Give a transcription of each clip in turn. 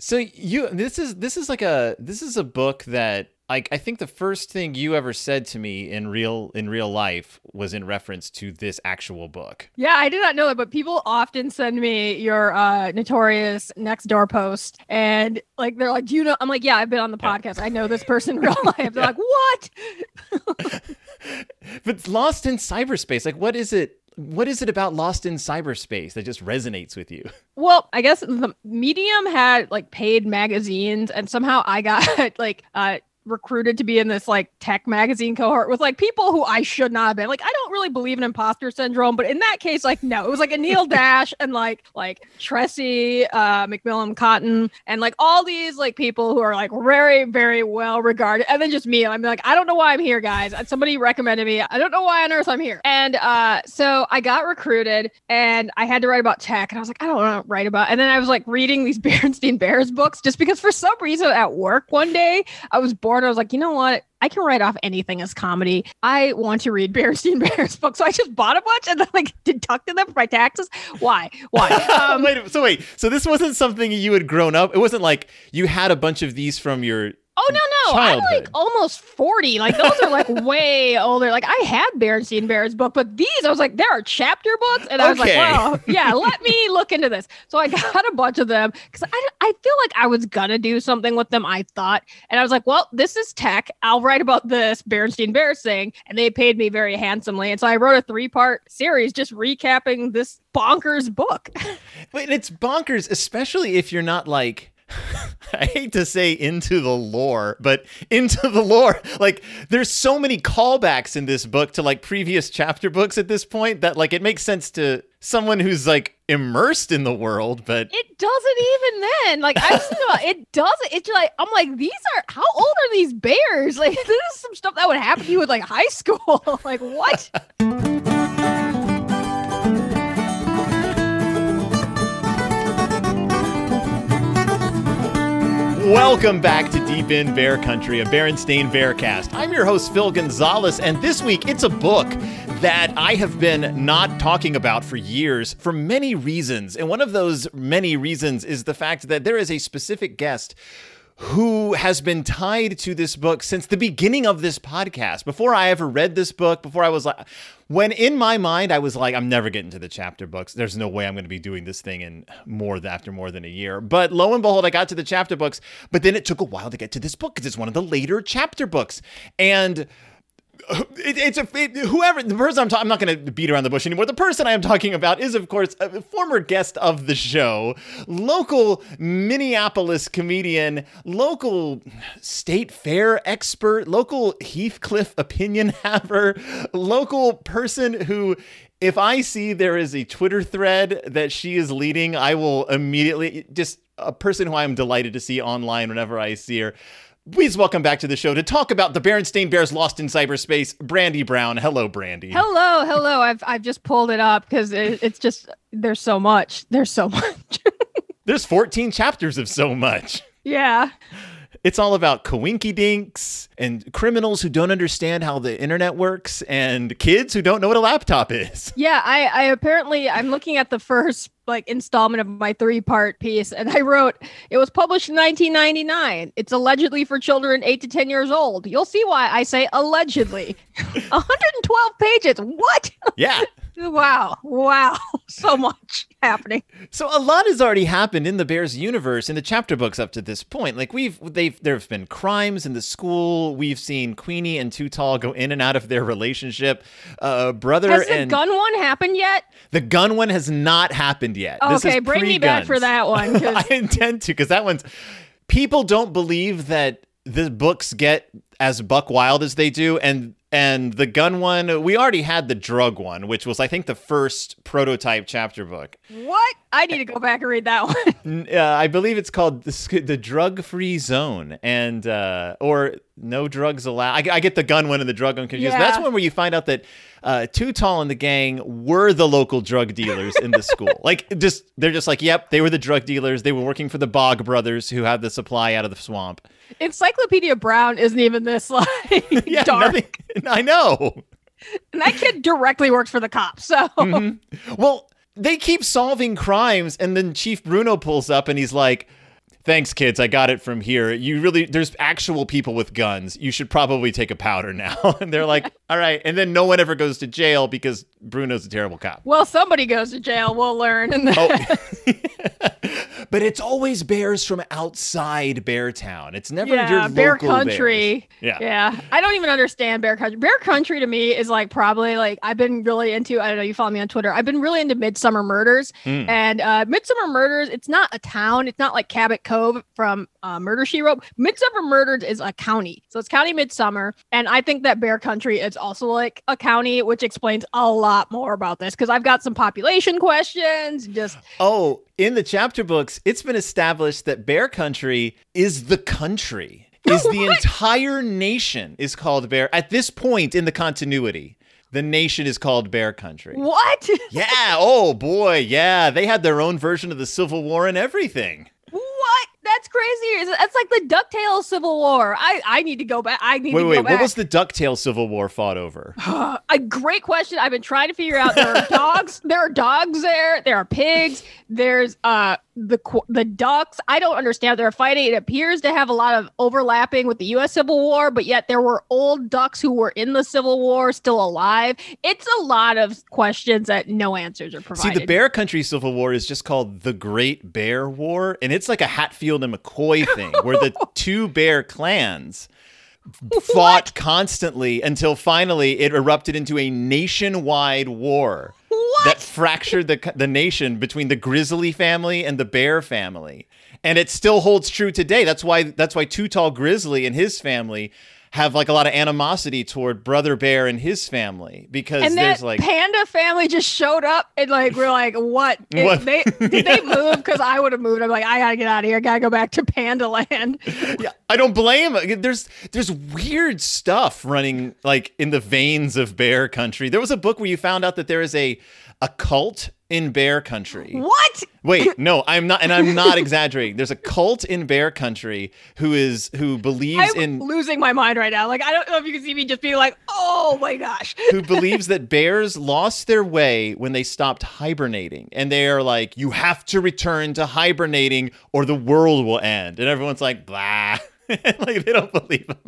So you this is this is like a this is a book that like I think the first thing you ever said to me in real in real life was in reference to this actual book. Yeah, I did not know that, but people often send me your uh notorious next door post and like they're like, Do you know I'm like, Yeah, I've been on the podcast. I know this person in real life. They're like, What? but lost in cyberspace. Like what is it what is it about Lost in Cyberspace that just resonates with you? Well, I guess the Medium had like paid magazines, and somehow I got like uh, recruited to be in this like tech magazine cohort with like people who I should not have been. Like I don't really believe in imposter syndrome, but in that case, like no, it was like Anil Dash and like like Tressie, uh, McMillan Cottom, and like all these like people who are like very very well regarded, and then just me. I'm like I don't know why I'm here, guys. Somebody recommended me. I don't know why on earth I'm here. And uh, so I got recruited, and I had to write about tech, and I was like I don't want to write about. And then I was like reading these Berenstain Bears books just because for some reason at work one day I was bored bored. I was like, you know what? I can write off anything as comedy. I want to read Berenstain Bears books. So I just bought a bunch and then like deducted them for my taxes. Why? Why? Um, wait, so wait, so this wasn't something you had grown up. It wasn't like you had a bunch of these from your Oh no, no. Childhood. I'm like almost 40. Like those are like way older. Like I had Berenstain Bears book, but these I was like, there are chapter books. And I was like, well, yeah, let me look into this. So I got a bunch of them because I, I feel like I was gonna do something with them, I thought. And I was like, well, this is tech. I'll write about this Berenstain Bears thing. And they paid me very handsomely. And so I wrote a three-part series just recapping this bonkers book. Wait, it's bonkers, especially if you're not like I hate to say into the lore, but into the lore. Like there's so many callbacks in this book to like previous chapter books at this point that like it makes sense to someone who's like immersed in the world, but it doesn't even then. Like I just it doesn't. It's like I'm like these are how old are these bears? Like this is some stuff that would happen to you with like high school. like what? Welcome back to Deep in Bear Country, a Berenstain Bearcast. I'm your host, Phil Gonzalez, and this week it's a book that I have been not talking about for years for many reasons. And one of those many reasons is the fact that there is a specific guest who has been tied to this book since the beginning of this podcast. Before I ever read this book, before I was like, when in my mind I was like, I'm never getting to the chapter books. There's no way I'm going to be doing this thing in more after more than a year. But lo and behold, I got to the chapter books. But then it took a while to get to this book because it's one of the later chapter books, and it, it's a it, whoever the person I'm talking. I'm not going to beat around the bush anymore. The person I am talking about is, of course, a former guest of the show, local Minneapolis comedian, local state fair expert, local Heathcliff opinion haver, local person who if I see there is a Twitter thread that she is leading, I will immediately just a person who I am delighted to see online whenever I see her. Please welcome back to the show to talk about the Berenstain Bears lost in cyberspace. Brandy Brown. Hello, Brandy. Hello, hello. I've I've just pulled it up because it, it's just there's so much. There's so much. there's 14 chapters of so much. Yeah. It's all about coinky dinks and criminals who don't understand how the internet works and kids who don't know what a laptop is. Yeah, I, I apparently I'm looking at the first like installment of my three part piece and I wrote it was published in 1999. It's allegedly for children 8 to 10 years old. You'll see why I say allegedly. 112 pages. What? Yeah. Wow. Wow. So much happening. So a lot has already happened in the Bears universe in the chapter books up to this point. Like we've they've there've been crimes in the school. We've seen Queenie and Too Tall go in and out of their relationship. Uh brother Has the and gun one happened yet? The gun one has not happened yet. Okay, bring me back for that one. I intend to because that one's people don't believe that the books get as buck wild as they do and and the gun one, we already had the drug one, which was, I think, the first prototype chapter book. What? I need to go back and read that one. uh, I believe it's called the, the Drug Free Zone, and uh, or No Drugs Allowed. I, I, get the gun one and the drug one confused. Yeah. That's one where you find out that uh, Too Tall and the gang were the local drug dealers in the school. Like, just they're just like, yep, they were the drug dealers. They were working for the Bog brothers who had the supply out of the swamp. Encyclopedia Brown isn't even this like yeah, dark. Nothing, I know. And that kid directly works for the cops. So, mm-hmm. well, they keep solving crimes, and then Chief Bruno pulls up and he's like, thanks kids. I got it from here. You really there's actual people with guns. You should probably take a powder now. And they're like all right. And then no one ever goes to jail because bruno's a terrible cop. Well, somebody goes to jail. We'll learn. And oh but it's always bears from outside bear town it's never your yeah, bear local country. bears. yeah Yeah, I don't even understand bear country. Bear country to me is like probably like I've been really into. I don't know. You follow me on Twitter. I've been really into Midsomer Murders, Mm. and uh, Midsomer Murders. It's not a town. It's not like Cabot Cove from uh, Murder She Wrote. Midsomer Murders is a county, so it's County Midsomer, and I think that Bear Country is also like a county, which explains a lot more about this because I've got some population questions. Just Oh, in the chapter books, it's been established that Bear Country is the country. Is the entire nation is called Bear at this point in the continuity. The nation is called Bear Country. what? Yeah, oh boy, yeah. They had their own version of the Civil War and everything. What? That's crazy. It's- That's like the DuckTales Civil War. I I need to go back. I need Wait, to wait, go what back. was the DuckTales Civil War fought over? a great question. I've been trying to figure out. There are dogs. There are dogs there. There are pigs. There's uh the the ducks. I don't understand. They're fighting. It appears to have a lot of overlapping with the U.S. Civil War, but yet there were old ducks who were in the Civil War still alive. It's a lot of questions that no answers are provided. See, the Bear Country Civil War is just called the Great Bear War, and it's like a Hatfield and McCoy thing where the two bear clans fought constantly until finally it erupted into a nationwide war What? that fractured the the nation between the Grizzly family and the Bear family. And it still holds true today. That's why that's why Too Tall Grizzly and his family have like a lot of animosity toward Brother Bear and his family because and there's like panda family just showed up and like we're like what, they did they move? Because i would have moved. I'm like i gotta get out of here. I gotta go back to panda land. Yeah, I don't blame. Uh, there's there's weird stuff running like in the veins of Bear Country. There was a book where you found out that there is a a cult in Bear Country. what? Wait, no, I'm not, and I'm not exaggerating. There's a cult in Bear Country who is who believes i'm in losing my mind right now. Like i don't know if you can see me just being like oh my gosh. Who believes that bears lost their way when they stopped hibernating, and they are like, you have to return to hibernating or the world will end, and everyone's like, blah, like they don't believe them.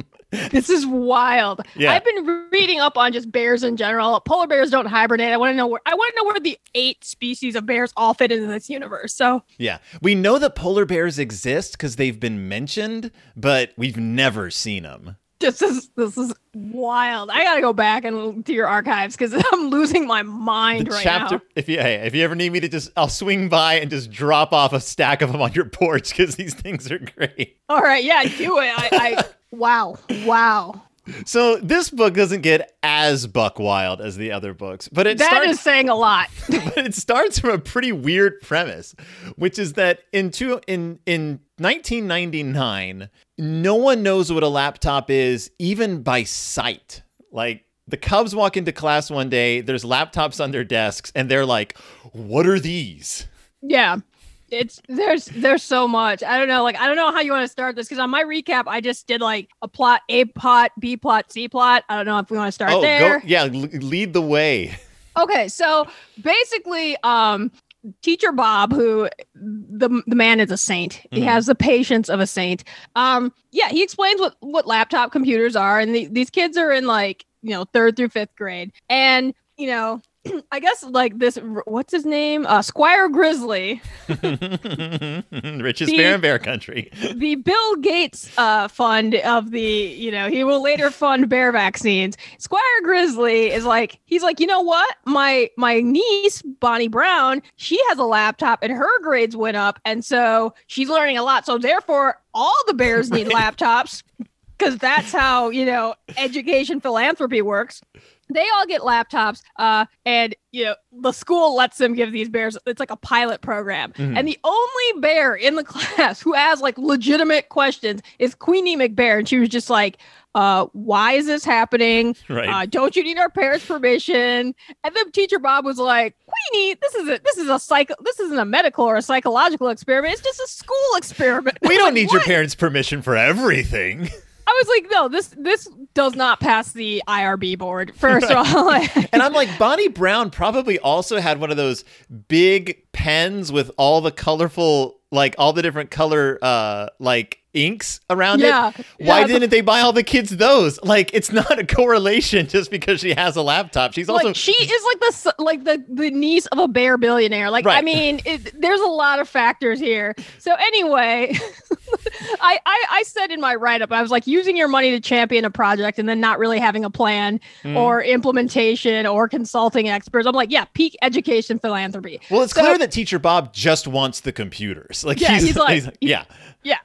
this is wild Yeah. i've been reading up on just bears in general polar bears don't hibernate i want to know where i want to know where the eight species of bears all fit into this universe so Yeah. We know that polar bears exist because they've been mentioned, but we've never seen them. This is this is wild i gotta go back and to your archives because i'm losing my mind The right chapter, now if you hey, if you ever need me to just, I'll swing by and just drop off a stack of them on your porch because these things are great. All right, yeah, do it. I, I wow, wow. So this book doesn't get as buck wild as the other books, but it That starts. is saying a lot. but it starts from a pretty weird premise, which is that in two in in 1999, no one knows what a laptop is, even by sight. Like the Cubs walk into class one day, there's laptops on their desks, and they're like, "What are these?" yeah, it's there's there's so much. I don't know. Like I don't know how you want to start this because on my recap, I just did like a plot, A plot, B plot, C plot. I don't know if we want to start oh, there. go yeah, l- lead the way. Okay, so basically, um, teacher Bob, who the the man is a saint. He Mhm. has the patience of a saint. Um, yeah, he explains what what laptop computers are, and the, these kids are in like you know third through fifth grade, and you know. I guess like this, what's his name? Uh, Squire Grizzly, Richest The- bear in bear country. the Bill Gates uh, fund of the, you know, he will later fund bear vaccines. Squire Grizzly is like, he's like, you know what? My my niece Bonnie Brown, she has a laptop and her grades went up, and so she's learning a lot. So therefore, all the bears need laptops because that's how you know education philanthropy works. They all get laptops, uh, and you know the school lets them give these bears. It's like a pilot program, Mhm. and the only bear in the class who has like legitimate questions is Queenie McBear, and she was just like, uh, "Why is this happening? Right. Uh, don't you need our parents' permission?" And then teacher Bob was like, "Queenie, this is a this is a psycho this isn't a medical or a psychological experiment. It's just a school experiment. we don't like, need your parents' permission for everything. I was like, no, this this does not pass the IRB board. First of all, And I'm like, Bonnie Brown probably also had one of those big pens with all the colorful like all the different color uh like inks around Yeah, it. Why yeah, the- didn't they buy all the kids those? Like it's not a correlation just because she has a laptop. She's also like she is like the like the the niece of a bear billionaire. Like I mean, it, there's a lot of factors here. So anyway, I, I I said in my write up, I was like using your money to champion a project and then not really having a plan Hmm. or implementation or consulting experts. I'm like, yeah, peak education philanthropy. Well, it's So- clear that teacher Bob just wants the computers. Like Yeah, he's, he's like- he's like, yeah. Yeah.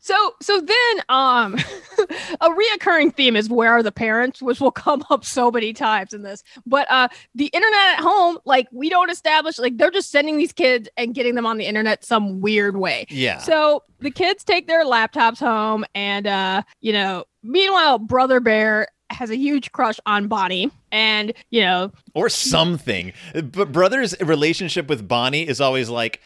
So so then um a reoccurring theme is where are the parents, which will come up so many times in this. But uh the internet at home, like we don't establish like they're just sending these kids and getting them on the internet some weird way. Yeah. So the kids take their laptops home and uh, you know, meanwhile, Brother Bear has a huge crush on Bonnie. And, you know, or something. But brother's relationship with Bonnie is always like,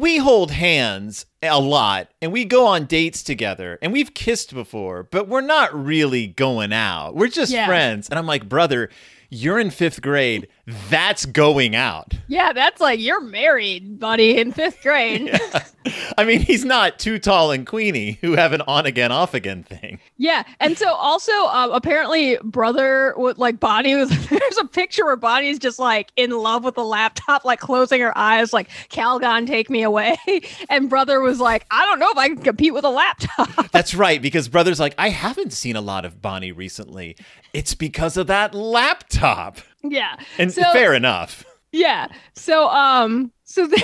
we hold hands a lot and we go on dates together and we've kissed before, but we're not really going out. We're just Yeah. friends. And I'm like, brother, you're in fifth grade. That's going out. yeah, that's like you're married, buddy, in fifth grade. I mean, he's not too tall and Queenie who have an on again, off again thing. Yeah, and so also um, apparently brother would like Bonnie was there's a picture where Bonnie's just like in love with the laptop, like closing her eyes, like Calgon take me away, and brother was like, I don't know if I can compete with a laptop. That's right, because brother's like, I haven't seen a lot of Bonnie recently. It's because of that laptop. Yeah, And so fair enough. yeah, so um, so then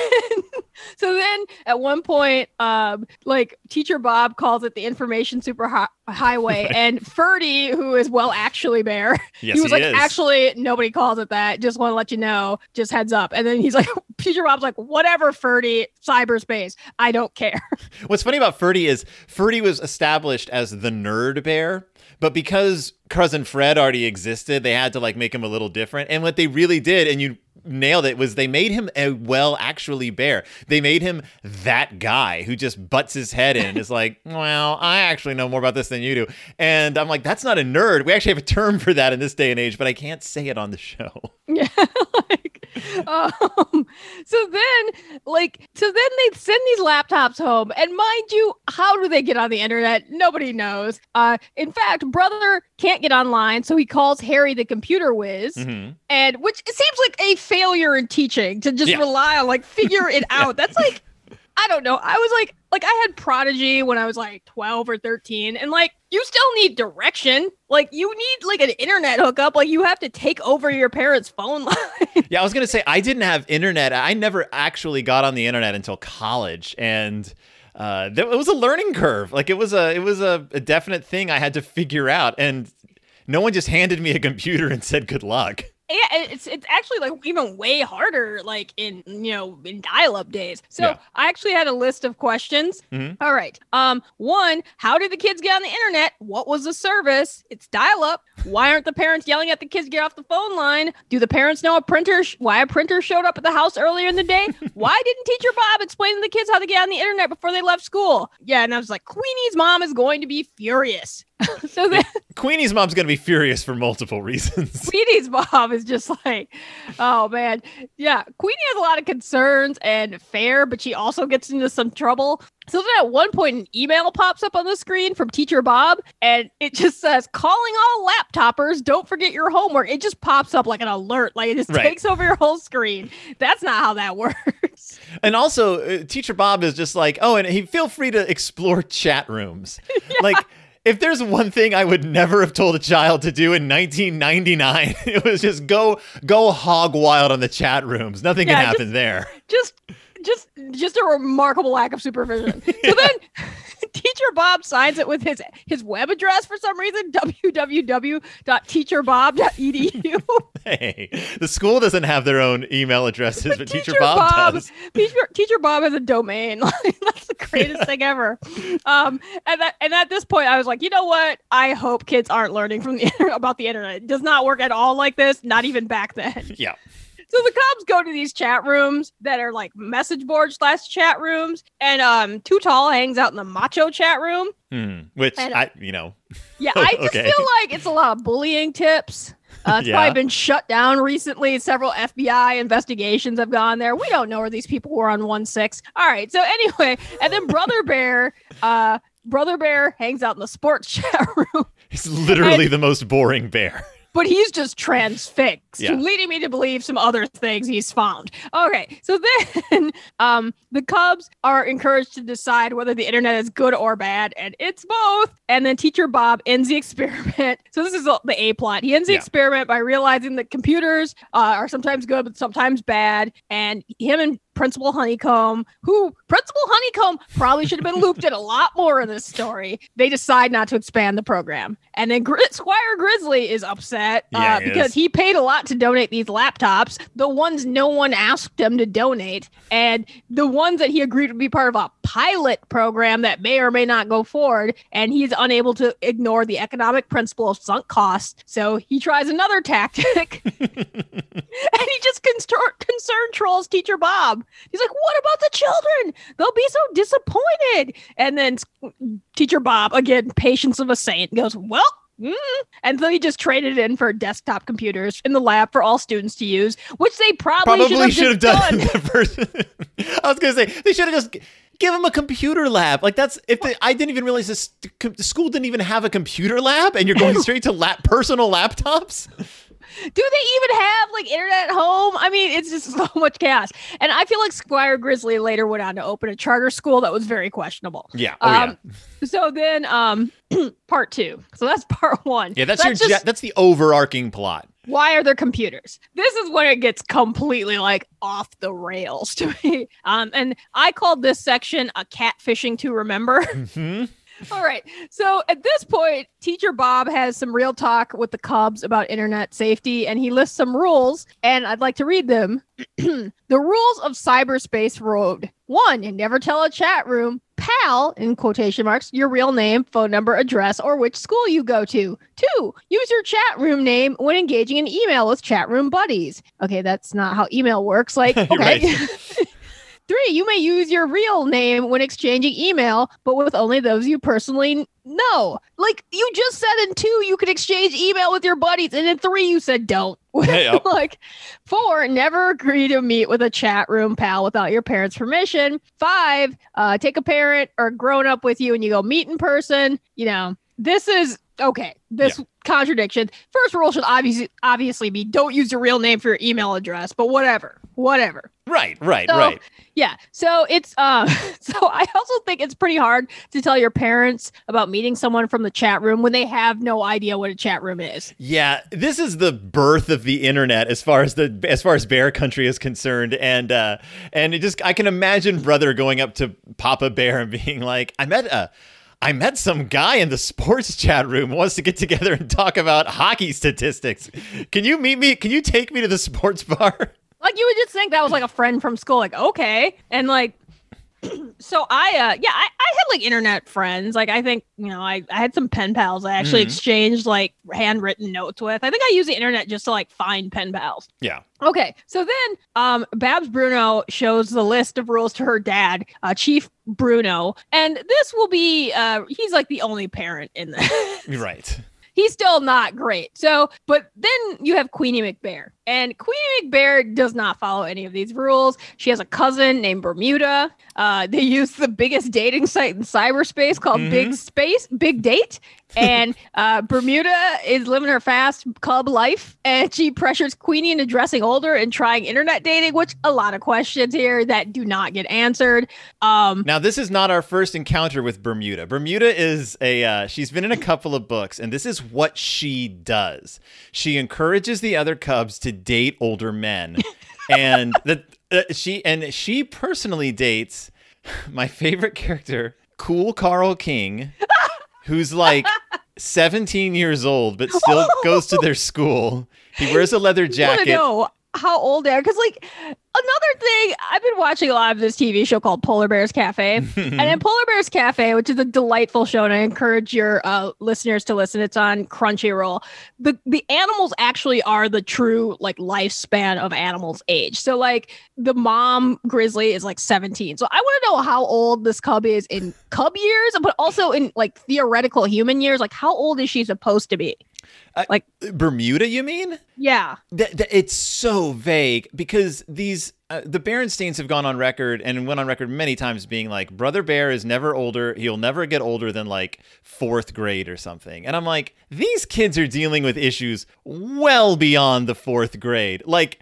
so then at one point um, like teacher Bob calls it the information super hi- highway, and Ferdy, who is well actually bear, Yes, he was like, is. actually, nobody calls it that. Just want to let you know. Just heads up. And then he's like, Teacher Bob's like, whatever, Ferdy, cyberspace. I don't care. What's funny about Ferdy is Ferdy was established as the nerd bear, but because cousin Fred already existed, they had to like make him a little different. And what they really did, and you nailed it, was they made him a well actually bear. They made him that guy who just butts his head in and is like, well, I actually know more about this than you do. And I'm like, that's not a nerd. We actually have a term for that in this day and age, but I can't say it on the show. Um, so then, like, so then they send these laptops home. And mind you, how do they get on the internet? Nobody knows. Uh, in fact, brother can't get online. So he calls Harry the computer whiz. Mhm. and which it seems like a failure in teaching to just Yeah. rely on like figure it out. That's like I don't know. I was like like I had prodigy when I was like 12 or 13 and like you still need direction. Like you need like an internet hookup. Like you have to take over your parents' phone line. Yeah, I was gonna say I didn't have internet. I never actually got on the internet until college, and uh, it was a learning curve. Like it was a it was a, a definite thing I had to figure out, and no one just handed me a computer and said good luck. Yeah, and it's it's actually like even way harder like in you know in dial-up days. So Yeah. I actually had a list of questions. Mhm. All right. Um one, how did the kids get on the internet? What was the service? It's dial-up. Why aren't the parents yelling at the kids to get off the phone line? Do the parents know a printer sh- why a printer showed up at the house earlier in the day? why didn't teacher Bob explain to the kids how to get on the internet before they left school? Yeah, and I was like Queenie's mom is going to be furious. so then Queenie's mom's gonna be furious for multiple reasons. Queenie's mom is just like, oh man, yeah. Queenie has a lot of concerns and fair, but she also gets into some trouble. So then at one point, an email pops up on the screen from Teacher Bob, and it just says, "Calling all laptoppers. Don't forget your homework." It just pops up like an alert, like it just Right. takes over your whole screen. That's not how that works. And also, uh, Teacher Bob is just like, oh, and he feel free to explore chat rooms. Like, if there's one thing I would never have told a child to do in 1999, it was just go go hog wild on the chat rooms. Nothing Yeah, can just- happen there. just just just a remarkable lack of supervision. So then teacher Bob signs it with his his web address for some reason www.teacherbob.edu. Hey, the school doesn't have their own email addresses, but Teacher, Bob, Bob, does. teacher, teacher Bob has a domain. That's the greatest thing ever. Um, and that, and at this point, I was like, you know what? I hope kids aren't learning from the about the internet. It does not work at all like this. Not even back then. Yeah. So the cops go to these chat rooms that are like message board slash chat rooms, and um, Too Tall hangs out in the macho chat room. Hmm. Which And- I, you know, Yeah, I just Okay. feel like it's a lot of bullying tips. Uh, it's Yeah. probably been shut down recently. Several FBI investigations have gone there. We don't know where these people were on one six. All right. So anyway, and then Brother Bear, uh, Brother Bear hangs out in the sports chat room, He's literally the most boring bear. But he's just transfixed, Yeah. leading me to believe some other things he's found. Okay. So then, um, the Cubs are encouraged to decide whether the internet is good or bad, and it's both. And then Teacher Bob ends the experiment. So this is the A plot. He ends the Yeah. experiment by realizing that computers uh, are sometimes good, but sometimes bad. And him and Principal Honeycomb, who Principal Honeycomb probably should have been looped in a lot more in this story, they decide not to expand the program. And then Gri- Squire Grizzly is upset uh, Yeah, he because is. he paid a lot to donate these laptops, the ones no one asked him to donate, and the ones that he agreed to be part of a pilot program that may or may not go forward. And he's unable to ignore the economic principle of sunk costs. So he tries another tactic and he just concern, concern trolls teacher Bob. He's like, "What about the children? They'll be so disappointed." And then teacher Bob, again, patience of a saint, goes, "Well." mm." And so he just traded in for desktop computers in the lab for all students to use, which they probably, Probably should have done, the first. I was gonna say they should have just give him a computer lab. Like that's if they, I didn't even realize this the school didn't even have a computer lab, and you're going straight to lap personal laptops. Do they even have like internet at home? I mean, it's just so much chaos. And I feel like Squire Grizzly later went on to open a charter school that was very questionable. Yeah. Oh um, So then, um, part two. So that's part one. yeah. Yeah. That's So your just- that's the overarching plot. why are there computers? This is when it gets completely like off the rails to me. Um, and I called this section a catfishing to remember. hmm All right. So at this point, teacher Bob has some real talk with the Cubs about internet safety, and he lists some rules, and I'd like to read them. the rules of cyberspace road. One, never tell a chat room, pal, in quotation marks, your real name, phone number, address, or which school you go to. Two, use your chat room name when engaging in email with chat room buddies. Okay, that's not how email works. Like, okay. Three, you may use your real name when exchanging email, but with only those you personally know. Like you just said in two, you could exchange email with your buddies, and in three, you said don't. Yep. like four, never agree to meet with a chat room pal without your parents' permission. Five, uh, take a parent or grown up with you and you go meet in person. You know, this is okay. This contradiction. First rule should obviously obviously be don't use your real name for your email address, but whatever, whatever. Right. Right. So- right. Yeah. So it's uh so I also think it's pretty hard to tell your parents about meeting someone from the chat room when they have no idea what a chat room is. Yeah, this is the birth of the internet as far as the as far as Bear Country is concerned, and uh, and it just I can imagine brother going up to Papa Bear and being like, I met a. I met some guy in the sports chat room who wants to get together and talk about hockey statistics. Can you meet me? Can you take me to the sports bar? Like you would just think that was like a friend from school, like, okay. And like so I uh yeah, I, I had like internet friends. Like I think, you know, I, I had some pen pals I actually Mhm. exchanged like handwritten notes with. I think I use the internet just to like find pen pals. Yeah. Okay, so then um, Babs Bruno shows the list of rules to her dad, uh, Chief Bruno, and this will be uh, he's like the only parent in this. Right. he's still not great. So, but then you have Queenie McBear, and Queenie McBear does not follow any of these rules. She has a cousin named Bermuda. Uh, they use the biggest dating site in cyberspace called Mhm. Big Space, Big Date. And uh, Bermuda is living her fast cub life, and she pressures Queenie into dressing older and trying internet dating, which a lot of questions here that do not get answered. Um, Now, this is not our first encounter with Bermuda. Bermuda is a, uh, she's been in a couple of books, and this is what she does. She encourages the other Cubs to date older men. and that uh, she, and she personally dates my favorite character, Cool Carl King, who's like 17 years old, but still goes to their school. He wears a leather jacket. know how old they are. Because like another thing i've been watching a lot of this tv show called polar bears cafe. And in polar bears cafe which is a delightful show and i encourage your uh, listeners to listen it's on crunchyroll. The the animals actually are the true like lifespan of animals age. So like the mom grizzly is like 17 so i want to know how old this cub is in cub years but also in like theoretical human years. Like how old is she supposed to be like Bermuda, you mean? Yeah. Th- th- it's so vague because these uh, the Berenstains have gone on record and went on record many times being like Brother Bear is never older. He'll never get older than like fourth grade or something. And I'm like, these kids are dealing with issues well beyond the fourth grade. Like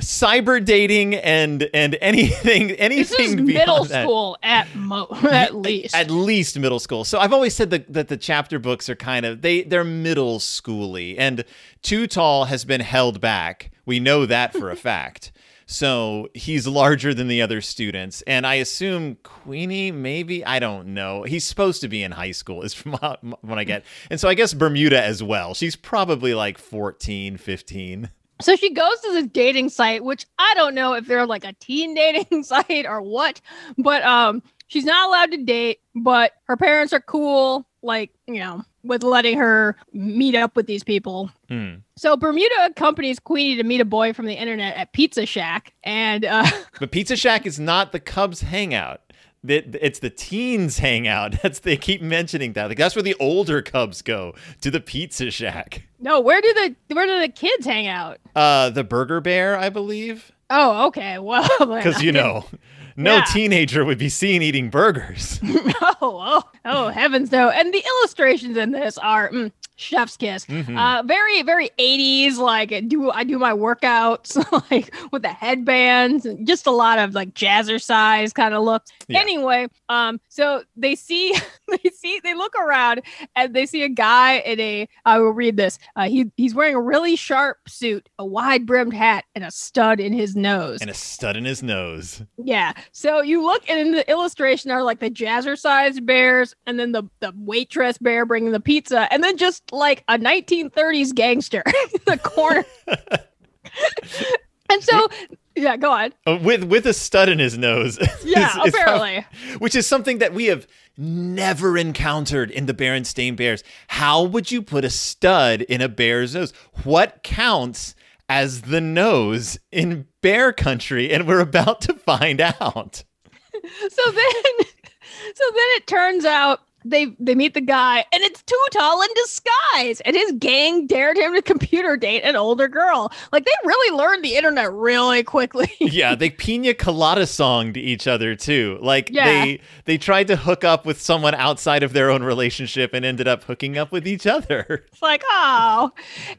cyber dating and and anything anything this is middle that. school at mo at least at least. middle school. So i've always said that, that the chapter books are kind of they they're middle schooly and too tall has been held back. We know that for a fact. So he's larger than the other students and i assume queenie maybe? I don't know. He's supposed to be in high school is from what i get. And so i guess bermuda as well. She's probably like 14 15 so she goes to this dating site, which I don't know if they're like a teen dating site or what, but um, she's not allowed to date, but her parents are cool, like, you know, with letting her meet up with these people. Hmm. So Bermuda accompanies Queenie to meet a boy from the internet at Pizza Shack. And uh But Pizza Shack is not the Cubs hangout. It's the teens hangout. That's they keep mentioning that. Like that's where the older Cubs go to the Pizza Shack. No, where do the where do the kids hang out? Uh, the Burger Bear, I believe. Oh, okay. Well, because you know, no Yeah. teenager would be seen eating burgers. oh, oh, oh, heavens no! And the illustrations in this are mm, chef's kiss. Mhm. Uh, very, very 80s. Like do I do my workouts like with the headbands, and just a lot of like jazzercise kind of looks. Yeah. Anyway, um, so they see, they see, they look around and they see a guy in a. I will read this. Uh, he he's wearing a really sharp suit, a wide brimmed hat, and a stud in his nose. and a stud in his nose. Yeah. So you look and in the illustration are like the jazzercise bears and then the, the waitress bear bringing the pizza and then just like a 1930s gangster in the corner. and so yeah, go on. Uh, with with a stud in his nose. Yeah, is- is how- apparently. which is something that we have never encountered in the Berenstain Bears. How would you put a stud in a bear's nose? What counts as the nose in bear country? And we're about to find out. So then so then it turns out they they meet the guy and it's too tall in disguise and his gang dared him to computer date an older girl like they really learned the internet really quickly yeah, they pina colada songed each other too. Like Yeah. they they tried to hook up with someone outside of their own relationship and ended up hooking up with each other. It's like, oh.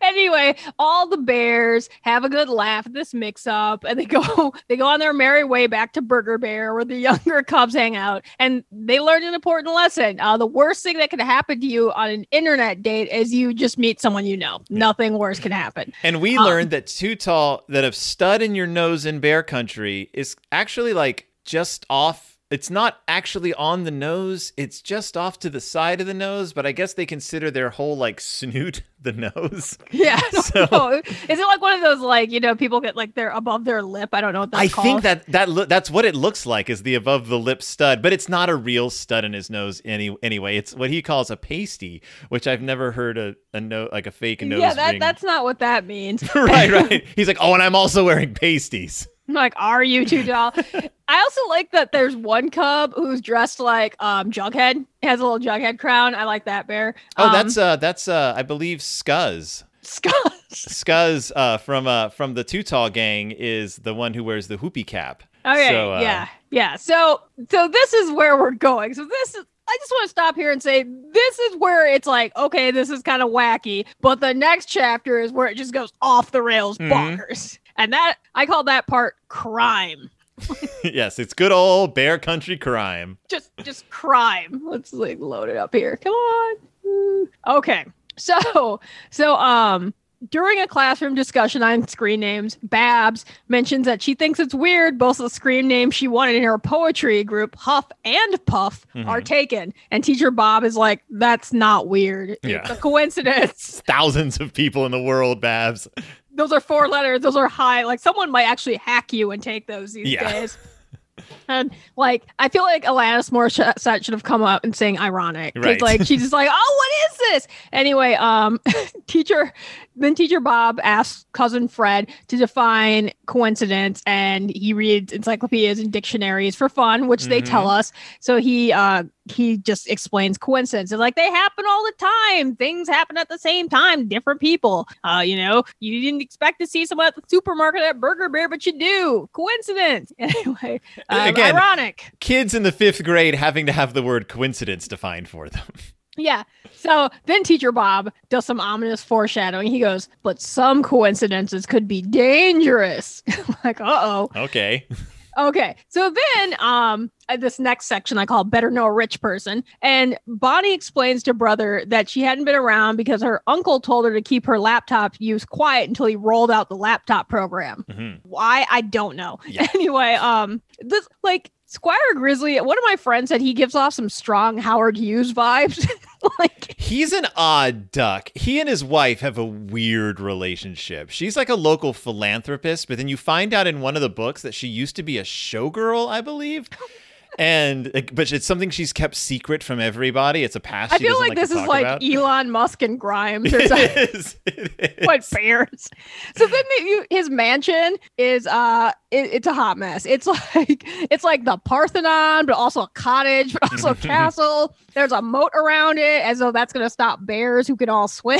Anyway, all the bears have a good laugh at this mix up and they go they go on their merry way back to Burger Bear where the younger cubs hang out and they learned an important lesson. Uh, the worst thing that could happen to you on an internet date is you just meet someone you know. Nothing worse can happen. And we Um, learned that too tall, that a stud in your nose in bear country is actually like just off. It's not actually on the nose. It's just off to the side of the nose. But I guess they consider their whole like snoot the nose. Yeah. So- know. Is it like one of those like, you know, people get like they're above their lip? I don't know what that's I called. think that that lo- that's what it looks like is the above the lip stud, but it's not a real stud in his nose any anyway. It's what he calls a pasty, which I've never heard a a no like a fake nose yeah, that, ring. that's not what that means. right, right. He's like, oh, and I'm also wearing pasties. I'm like, are you too tall? I also like that there's one cub who's dressed like um Jughead. He has a little Jughead crown. I like that bear. Oh, Um, that's uh that's uh I believe Scuzz. Scuzz. Scuzz uh from uh from the Too Tall gang is the one who wears the hoopy cap. Okay, So, uh, yeah, yeah. So, so this is where we're going. So this is. I just want to stop here and say this is where it's like, okay, this is kind of wacky, but the next chapter is where it just goes off the rails Mhm. bonkers. And that I call that part crime. yes, it's good old bear country crime. just just crime. Let's like load it up here. Come on. Okay. So so um during a classroom discussion on screen names, Babs mentions that she thinks it's weird both the screen names she wanted in her poetry group, Huff and Puff, are Mhm. taken. And teacher Bob is like, that's not weird. Yeah. It's a coincidence. Thousands of people in the world, Babs. Those are four letters. Those are high. Like someone might actually hack you and take those these Yeah. days. And like, I feel like Alanis Morissette should have come up and saying ironic. Right. Like she's just like, oh, what is this? Anyway, um, teacher, then teacher Bob asks cousin Fred to define coincidence, and he reads encyclopedias and dictionaries for fun, which they tell us. So he uh he just explains coincidence. It's like they happen all the time. Things happen at the same time. Different people. Uh, you know, you didn't expect to see someone at the supermarket at Burger Bear, but you do. Coincidence. Anyway, um, Again, ironic. Kids in the fifth grade having to have the word coincidence defined for them. Yeah. So then teacher Bob does some ominous foreshadowing. He goes, but some coincidences could be dangerous. like, uh oh. Okay. Okay. So then um this next section I call better know a rich person. And Bonnie explains to brother that she hadn't been around because her uncle told her to keep her laptop use quiet until he rolled out the laptop program. Mhm. Why? I don't know. Yeah. Anyway, um this like Squire Grizzly, one of my friends said he gives off some strong Howard Hughes vibes. like He's an odd duck. He and his wife have a weird relationship. She's like a local philanthropist, but then you find out in one of the books that she used to be a showgirl, I believe. Oh, And but it's something she's kept secret from everybody. It's a past. I feel doesn't like this is like about. Elon Musk and Grimes or something. It is. It is. what bears so then the, you, his mansion is uh it, it's a hot mess it's like it's like the parthenon but also a cottage but also a castle there's a moat around it as though that's going to stop bears who can all swim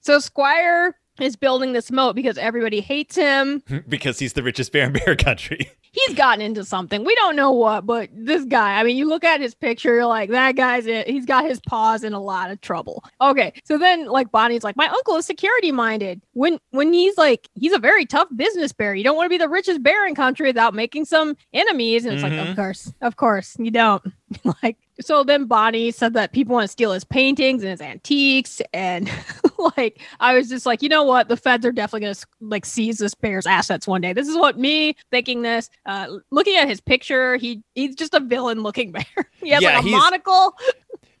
so squire is building this moat because everybody hates him because he's the richest bear in bear country. He's gotten into something. We don't know what but this guy i mean you look at his picture you're like that guy's in he's got his paws in a lot of trouble. Okay so then like bonnie's like my uncle is security minded. When when he's like he's a very tough business bear. You don't want to be the richest bear in country without making some enemies. And it's like Mhm. of course of course you don't. Like so then bonnie said that people want to steal his paintings and his antiques and like i was just like you know what? The feds are definitely going to like seize this bear's assets one day. This is what me thinking this uh looking at his picture he he's just a villain looking bear. He has Yeah, like a monocle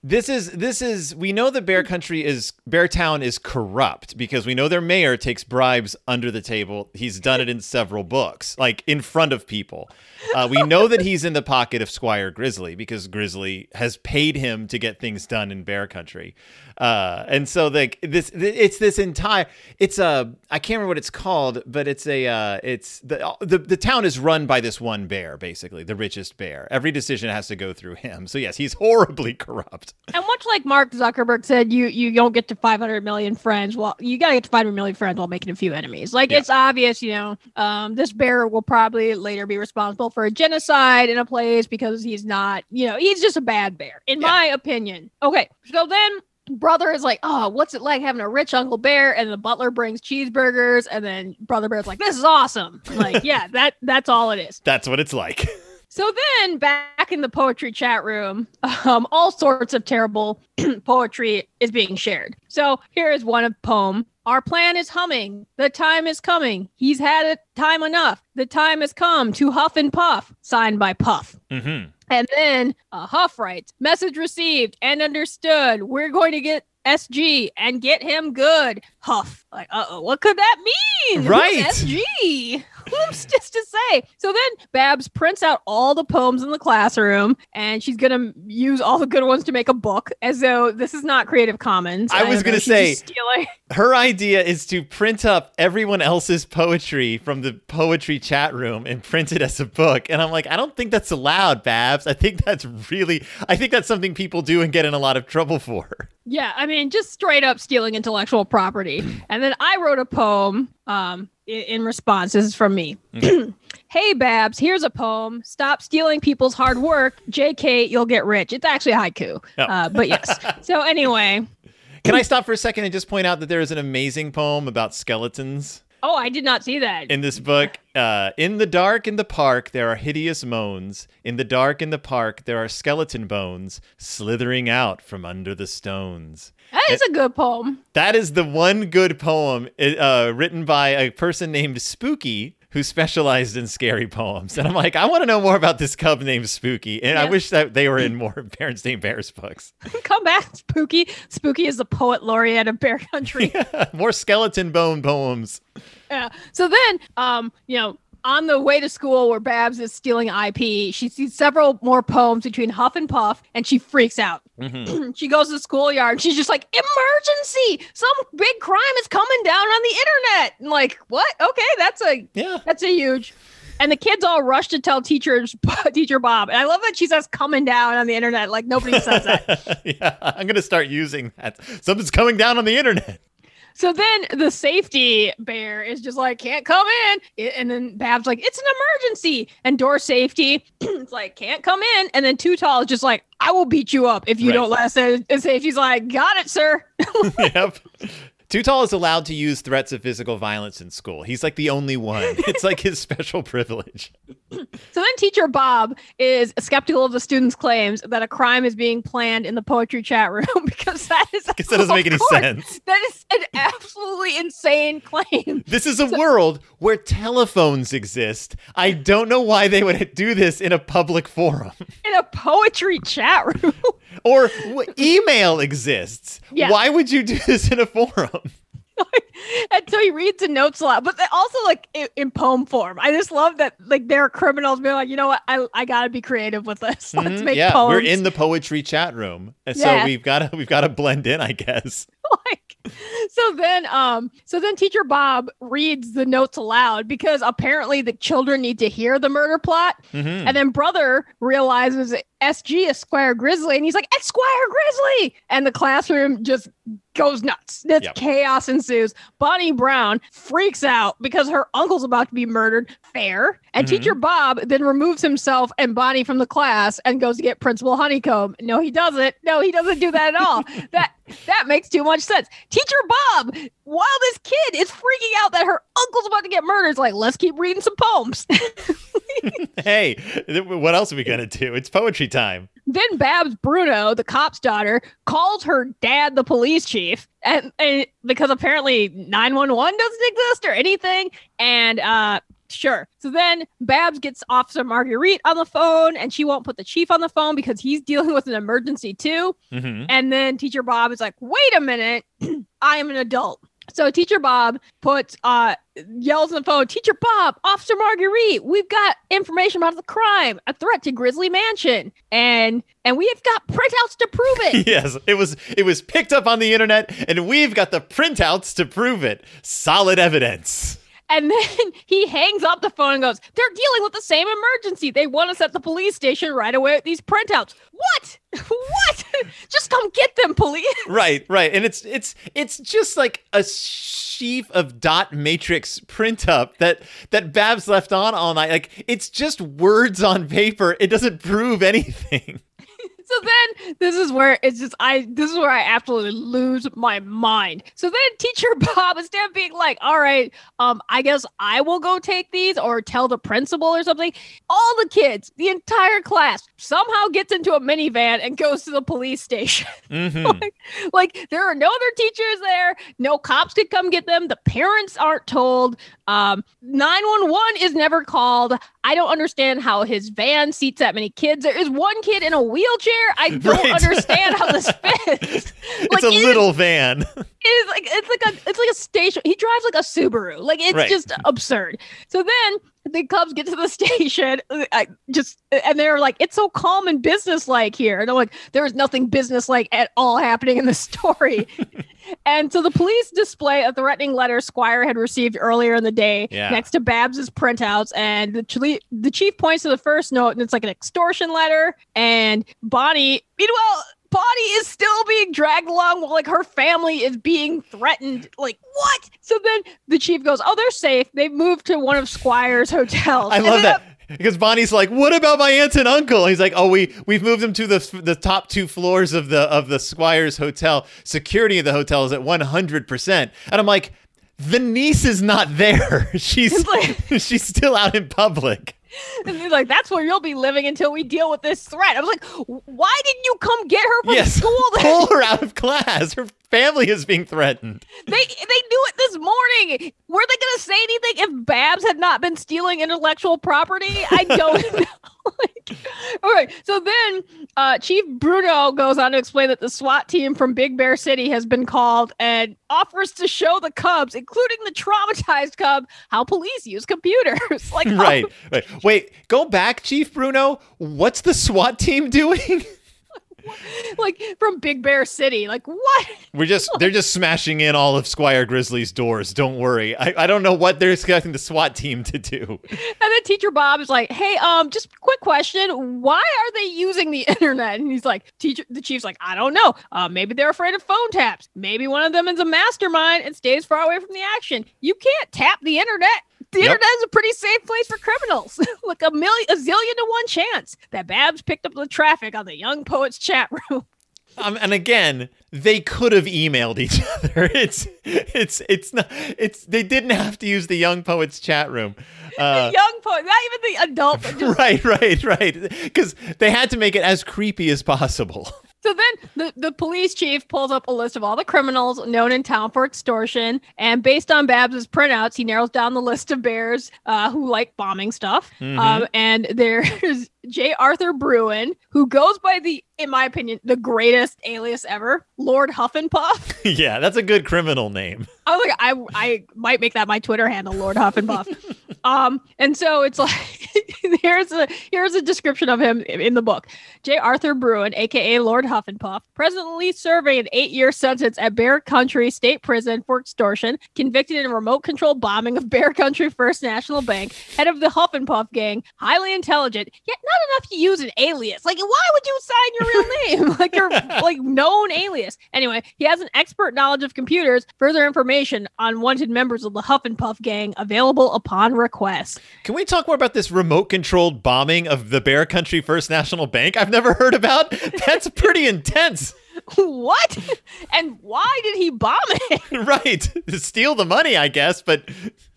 This is this is we know that Bear Country is Bear Town is corrupt because we know their mayor takes bribes under the table. He's done it in several books, like in front of people. Uh, we know that he's in the pocket of Squire Grizzly because Grizzly has paid him to get things done in Bear Country, uh, and so like this, it's this entire. It's a I can't remember what it's called, but it's a uh, it's the, the the town is run by this one bear, basically the richest bear. Every decision has to go through him. So yes, he's horribly corrupt. and much like mark zuckerberg said you you don't get to 500 million friends well you gotta get to 500 million friends while making a few enemies like Yeah. it's obvious you know um this bear will probably later be responsible for a genocide in a place because he's not you know he's just a bad bear in Yeah. my opinion okay so then brother is like oh what's it like having a rich uncle bear and the butler brings cheeseburgers and then brother bear's like this is awesome like yeah that that's all it is That's what it's like. so then back in the poetry chat room, um, all sorts of terrible poetry is being shared. So here is one of poem. Our plan is humming. The time is coming. He's had it time enough. The time has come to huff and puff. Signed by Puff. hmm And then uh, Huff writes, message received and understood. We're going to get SG and get him good. Huff. Like, uh oh, what could that mean? Who's Right. SG. Who's just to say? So then Babs prints out all the poems in the classroom and she's going to use all the good ones to make a book as though this is not Creative Commons. I was gonna say- stealing. Her idea is to print up everyone else's poetry from the poetry chat room and print it as a book. And I'm like, I don't think that's allowed, Babs. I think that's really, I think that's something people do and get in a lot of trouble for. Yeah, I mean, just straight up stealing intellectual property. And then I wrote a poem um, i- in response. This is from me. hey, Babs, here's a poem. Stop stealing people's hard work. JK, you'll get rich. It's actually a haiku. Oh. Uh, but yes. so, anyway. Can I stop for a second and just point out that there is an amazing poem about skeletons Oh, I did not see that. in this book? Uh, in the dark in the park, there are hideous moans. In the dark in the park, there are skeleton bones slithering out from under the stones. that is a good poem. That is the one good poem uh, written by a person named Spooky who specialized in scary poems. And I'm like, I want to know more about this cub named Spooky. And I wish that they were in more Berenstain Bears books. Come back, Spooky. Spooky is the poet laureate of Bear Country. more skeleton bone poems. Yeah. So then, um, you know, on the way to school where Babs is stealing IP, she sees several more poems between Huff and Puff, and she freaks out. Mhm. she goes to the schoolyard she's just like, emergency! Some big crime is coming down on the internet. And like, what? Okay, that's a Yeah. that's a huge. And the kids all rush to tell teachers, teacher Bob. And I love that she says coming down on the internet. Like nobody says that. yeah, I'm gonna start using that. Something's coming down on the internet. So then the safety bear is just like, can't come in. And then Bab's like, it's an emergency. And door safety, it's like, can't come in. And then Too Tall is just like, I will beat you up if you Right. don't let us in. And safety's like, got it, sir. yep. Too Tall is allowed to use threats of physical violence in school. He's like the only one. It's like his special privilege. So then teacher Bob is skeptical of the students' claims that a crime is being planned in the poetry chat room because that is Because that doesn't make any course, sense. That is an absolutely insane claim. This is a world where telephones exist. I don't know why they would do this in a public forum. In a poetry chat room. Or email exists. Yeah. Why would you do this in a forum? and so he reads the notes a lot, but also like in, in poem form. I just love that like they're criminals being like, you know what, I I gotta be creative with this. Let's Mhm, make yeah, poems. we're in the poetry chat room, and Yeah. so we've got to we've got to blend in, I guess. like so then um so then teacher bob reads the notes aloud because apparently the children need to hear the murder plot. Mhm. and then brother realizes sg is squire grizzly and he's like it's squire grizzly! And the classroom just goes nuts. This Yep. chaos ensues. Bonnie brown freaks out because her uncle's about to be murdered fair. And Mhm. teacher bob then removes himself and bonnie from the class and goes to get principal honeycomb. No he doesn't. No he doesn't do that at all. That that makes too much sense. Teacher Bob, while this kid is freaking out that her uncle's about to get murdered, is like, let's keep reading some poems. hey, what else are we gonna do? It's poetry time. then Babs Bruno, the cop's daughter, calls her dad the police chief, and, and because apparently 911 doesn't exist or anything. And uh Sure. So then Babs gets Officer Marguerite on the phone and she won't put the chief on the phone because he's dealing with an emergency too. hmm And then teacher Bob is like, wait a minute, I am an adult. So teacher Bob puts uh yells on the phone, Teacher Bob, Officer Marguerite, we've got information about the crime, a threat to Grizzly Mansion. And and we've got printouts to prove it. Yes, it was it was picked up on the internet, and we've got the printouts to prove it. Solid evidence. And then he hangs up the phone and goes, They're dealing with the same emergency. They want us at the police station right away with these printouts. What? what? Just come get them, police. Right, right, and it's it's it's just like a sheaf of dot matrix print up that that Babs left on all night. Like it's just words on paper. It doesn't prove anything. So then this is where it's just I this is where I absolutely lose my mind. So then teacher Bob instead of being like, all right, um, I guess I will go take these or tell the principal or something. All the kids, the entire class, somehow gets into a minivan and goes to the police station. hmm like, like there are no other teachers there, no cops could come get them, the parents aren't told. Um 911 is never called. I don't understand how his van seats that many kids. There is one kid in a wheelchair. I don't Right. understand how this fits. It's a it is- little van. It is like it's like a it's like a station. He drives like a Subaru. Like it's Right. just absurd. So then the Cubs get to the station, I just and they're like, it's so calm and businesslike here. And I'm like, there is nothing businesslike at all happening in this story. and so the police display a threatening letter Squire had received earlier in the day Yeah. next to Babs's printouts. And the, chile- the chief points to the first note, and it's like an extortion letter. And Bonnie, meanwhile, Bonnie is still being dragged along while like her family is being threatened. Like what? So then the chief goes, "Oh, they're safe. They've moved to one of Squire's hotels." I And love that because Bonnie's like, "What about my aunt and uncle?" He's like, "Oh, we we've moved them to the the top two floors of the of the Squires Hotel. Security of the hotel is at one hundred percent." And I'm like, "The niece is not there. She's like- she's still out in public." And he's like, "That's where you'll be living until we deal with this threat." I was like, "Why didn't you come get her from yes, school?" Then? pull her out of class. Her family is being threatened. They they knew it this morning. Were they going to say anything if Babs had not been stealing intellectual property? I don't know. like, all right. So then uh, Chief Bruno goes on to explain that the SWAT team from Big Bear City has been called and offers to show the Cubs, including the traumatized Cub, how police use computers. like, right, right. Wait, go back, Chief Bruno. What's the SWAT team doing? like from Big Bear City. Like what? We're just they're just smashing in all of Squire Grizzly's doors. Don't worry. I, I don't know what they're expecting the SWAT team to do. And then Teacher Bob is like, "Hey, um, just quick question. Why are they using the internet?" And he's like, "Teacher, the chief's like, I don't know. Uh, maybe they're afraid of phone taps. Maybe one of them is a mastermind and stays far away from the action. You can't tap the internet." The Yep. internet is a pretty safe place for criminals. like a million, a zillion to one chance that Babs picked up the traffic on the Young Poets chat room. Um, and again, they could have emailed each other. It's it's it's not it's they didn't have to use the Young Poets chat room. Uh, Young poet, not even the adult. just- right, right, right. Because they had to make it as creepy as possible. So then the, the police chief pulls up a list of all the criminals known in town for extortion. And based on Babs's printouts, he narrows down the list of bears uh, who like bombing stuff. Mhm. Um, and there's J. Arthur Bruin, who goes by the, in my opinion, the greatest alias ever, Lord Huffenpuff. yeah, that's a good criminal name. I was like, I, I might make that my Twitter handle, Lord Huffenpuff. um, and so it's like, here's a here's a description of him in the book. J. Arthur Bruin, aka Lord Huffenpuff, presently serving an eight-year sentence at Bear Country State Prison for extortion, convicted in a remote-controlled bombing of Bear Country First National Bank, head of the Huffenpuff gang, highly intelligent, yet not enough to use an alias. Like, why would you sign your real name? like your like known alias. Anyway, he has an expert knowledge of computers. Further information on wanted members of the Huffenpuff gang available upon request. Can we talk more about this remote controlled bombing of the Bear Country First National Bank I've never heard about? That's pretty intense. what? And why did he bomb it? right. To steal the money, I guess, but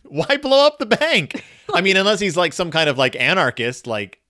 why blow up the bank? I mean, unless he's like some kind of like anarchist, like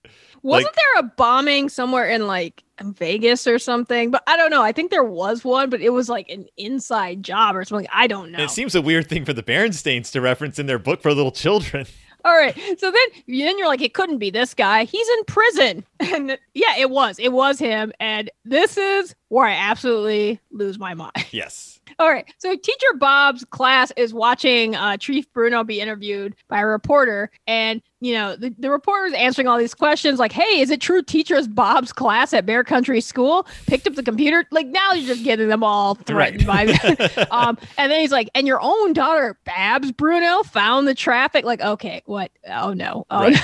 Wasn't Like- there a bombing somewhere in like Vegas or something? But I don't know. I think there was one, but it was like an inside job or something. I don't know. it seems a weird thing for the Berenstains to reference in their book for little children. All right. So then, then you're like, it couldn't be this guy. He's in prison. And yeah, it was. It was him. And this is where I absolutely lose my mind. Yes. All right. So teacher Bob's class is watching uh, Chief Bruno be interviewed by a reporter. And, you know, the, the reporter's answering all these questions like, hey, is it true teachers Bob's class at Bear Country School picked up the computer? Like now you're just getting them all threatened by um, and then he's like, and your own daughter, Babs Bruno, found the traffic. Like, okay, what? Oh no. Oh Right. no.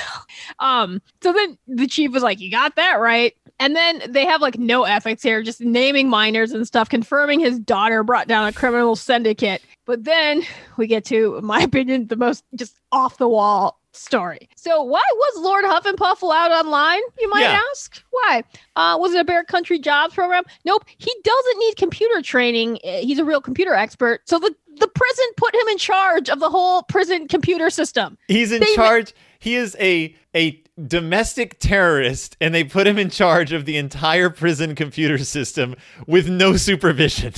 Um, so then the chief was like, You got that right. And then they have like no ethics here, just naming minors and stuff, confirming his daughter brought down a criminal syndicate. But then we get to, in my opinion, the most just off the wall story. So why was Lord Huffenpuff allowed online? You might Yeah. ask. Why? Uh, was it a Bear Country Jobs program? Nope. He doesn't need computer training. Uh, He's a real computer expert. So the the prison put him in charge of the whole prison computer system. He's in They charge. He is a a domestic terrorist, and they put him in charge of the entire prison computer system with no supervision.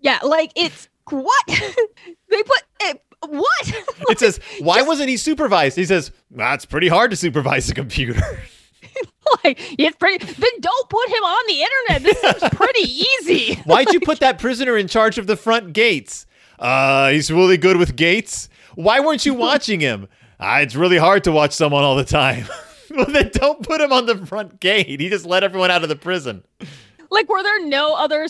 Yeah, like it's what they put it. What? It says, "Why wasn't he supervised?" He says, "That's pretty hard to supervise a computer." like it's pretty. Then don't put him on the internet. This seems pretty easy. Why'd you put that prisoner in charge of the front gates? Uh, he's really good with gates. Why weren't you watching him? Ah, it's really hard to watch someone all the time. well, then don't put him on the front gate. He just let everyone out of the prison. Like, were there no other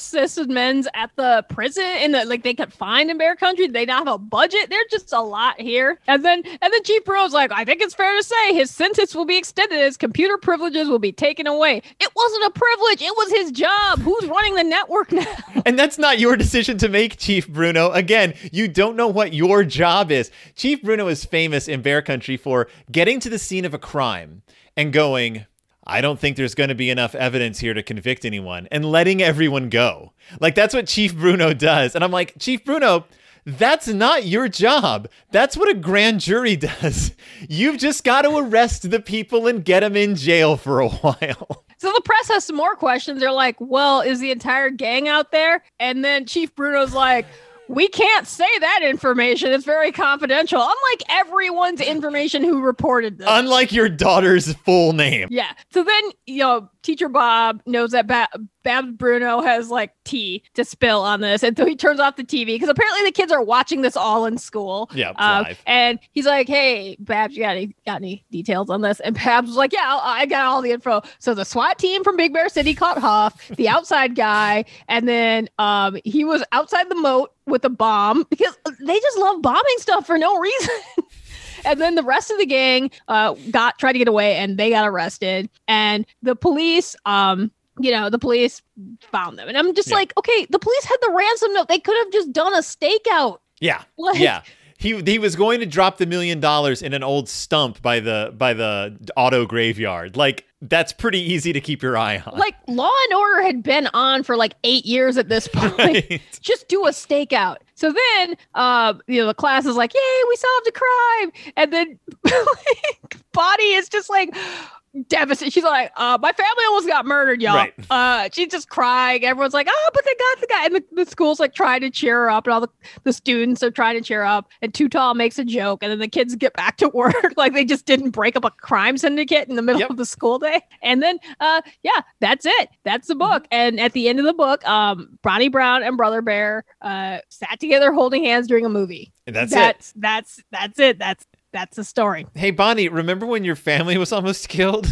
men's at the prison in the uh, like they could find in Bear Country? Did they not have a budget? There's just a lot here. And then and then Chief Bro's like, I think it's fair to say his sentence will be extended. His computer privileges will be taken away. It wasn't a privilege. It was his job. Who's running the network now? And that's not your decision to make, Chief Bruno. Again, you don't know what your job is. Chief Bruno is famous in Bear Country for getting to the scene of a crime and going, I don't think there's going to be enough evidence here to convict anyone, and letting everyone go. Like, that's what Chief Bruno does. And I'm like, Chief Bruno, that's not your job. That's what a grand jury does. You've just got to arrest the people and get them in jail for a while. So the press has some more questions. They're like, well, is the entire gang out there? And then Chief Bruno's like, we can't say that information. It's very confidential. Unlike everyone's information who reported this. Unlike your daughter's full name. Yeah. So then, you know, teacher Bob knows that ba- Babs Bruno has like tea to spill on this. And so he turns off the TV because apparently the kids are watching this all in school. Yeah. Um, live. and he's like, "Hey, Babs, you got any got any details on this?" And Babs was like, "Yeah, I I got all the info." So the SWAT team from Big Bear City caught Huff, the outside guy, and then um, he was outside the moat with a bomb because they just love bombing stuff for no reason. and then the rest of the gang uh, got tried to get away, and they got arrested. And the police, um, you know, the police found them, and I'm just Yeah. like, okay, the police had the ransom note. They could have just done a stakeout. Yeah. Like, yeah. He, he was going to drop the million dollars in an old stump by the by the auto graveyard. Like that's pretty easy to keep your eye on. like Law and Order had been on for like eight years at this point. Right. Just do a stakeout. So then, uh, you know, the class is like, "Yay, we solved a crime!" And then, like, Bonnie is just like devastated. She's like, uh, "My family almost got murdered, y'all." Right. Uh, she's just crying. Everyone's like, "Oh, but they got the guy." And the, the school's like trying to cheer her up, and all the, the students are trying to cheer up. And Too Tall makes a joke, and then the kids get back to work like they just didn't break up a crime syndicate in the middle Yep. of the school day. And then, uh, yeah, that's it. That's the book. And at the end of the book, um, Bonnie Brown and Brother Bear uh, sat together holding hands during a movie. And that's, that's that's that's it. That's that's the story. Hey Bonnie, remember when your family was almost killed?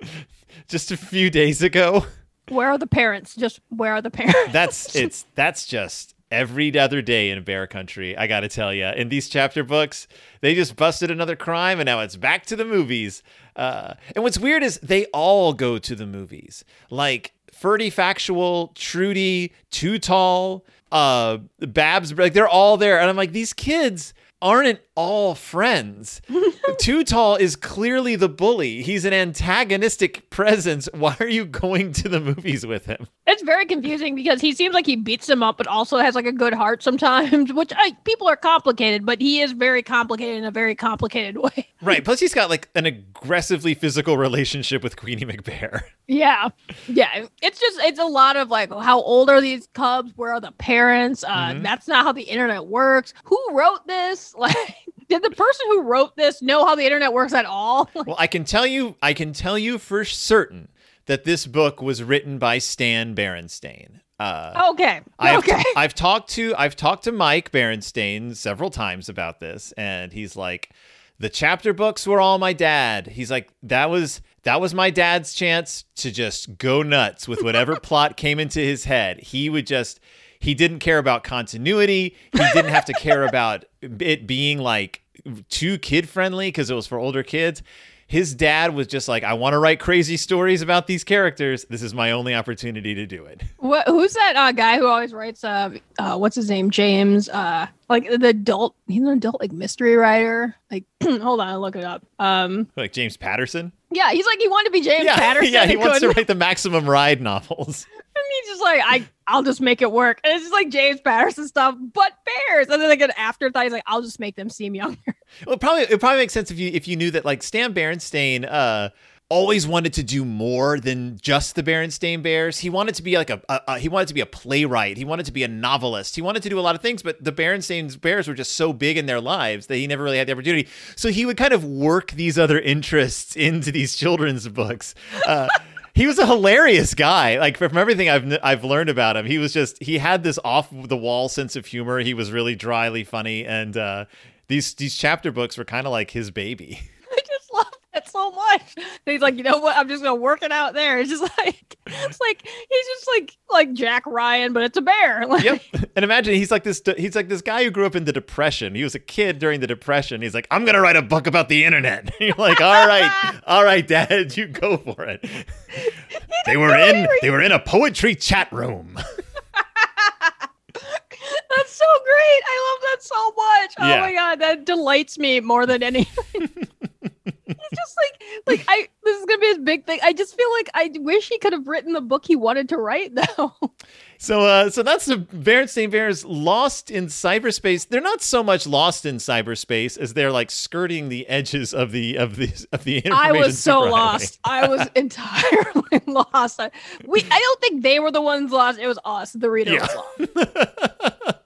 Just a few days ago. Where are the parents? Just where are the parents? That's it's that's just every other day in bear country. I got to tell you, in these chapter books, they just busted another crime, and now it's back to the movies. Uh, and what's weird is they all go to the movies, like Ferdy Factual, Trudy, Too Tall, uh, Babs. Like they're all there, and I'm like, these kids aren't all friends. Too Tall is clearly the bully. He's an antagonistic presence. Why are you going to the movies with him? It's very confusing because he seems like he beats them up, but also has like a good heart sometimes. Which I, people are complicated, but he is very complicated in a very complicated way. Right. Plus, he's got like an aggressively physical relationship with Queenie McBear. Yeah, yeah. It's just it's a lot of like, how old are these cubs? Where are the parents? Uh, Mhm. That's not how the internet works. Who wrote this? Like, did the person who wrote this know how the internet works at all? Well, I can tell you, I can tell you for certain that this book was written by Stan Berenstain. Uh, okay, I've, okay. I've talked to I've talked to Mike Berenstain several times about this, and he's like, the chapter books were all my dad. He's like, that was that was my dad's chance to just go nuts with whatever plot came into his head. He would just he didn't care about continuity. He didn't have to care about it being like too kid friendly because it was for older kids. His dad was just like, I want to write crazy stories about these characters. This is my only opportunity to do it. What, who's that uh, guy who always writes? Uh, uh, what's his name? James. Uh, like the adult. He's an adult like mystery writer. Like, hold on, I'll look it up. Um, Like James Patterson. yeah, he's like he wanted to be James yeah, Patterson. yeah, he wants to couldn't. write the Maximum Ride novels. And he's just like, I, I'll just make it work. And it's just like James Patterson stuff, but bears. And then like an afterthought, he's like, I'll just make them seem younger. Well, probably it probably makes sense if you if you knew that like Stan Berenstain uh always wanted to do more than just the Berenstain Bears. He wanted to be like a, a, a he wanted to be a playwright. He wanted to be a novelist. He wanted to do a lot of things, but the Berenstain Bears were just so big in their lives that he never really had the opportunity. So he would kind of work these other interests into these children's books. Uh, he was a hilarious guy. Like from everything I've I've learned about him, he was just he had this off the wall sense of humor. He was really dryly funny, and uh, these these chapter books were kind of like his baby. So much. And he's like, you know what? I'm just gonna work it out there. It's just like it's like he's just like like Jack Ryan, but it's a bear. Like, yep. And imagine he's like this he's like this guy who grew up in the depression. He was a kid during the depression. He's like, I'm gonna write a book about the internet. You're like, all right, all right, Dad, you go for it. They were in they were in a poetry chat room. That's so great. I love that so much. Oh Yeah. my god, that delights me more than anything. Like I this is gonna be his big thing. I just feel like I wish he could have written the book he wanted to write though. So, uh, so that's the Berenstain Bears lost in cyberspace. They're not so much lost in cyberspace as they're like skirting the edges of the of the of the. Internet. I was so lost. I was entirely lost. I, we, I don't think they were the ones lost. It was us, the reader, Yeah. was lost.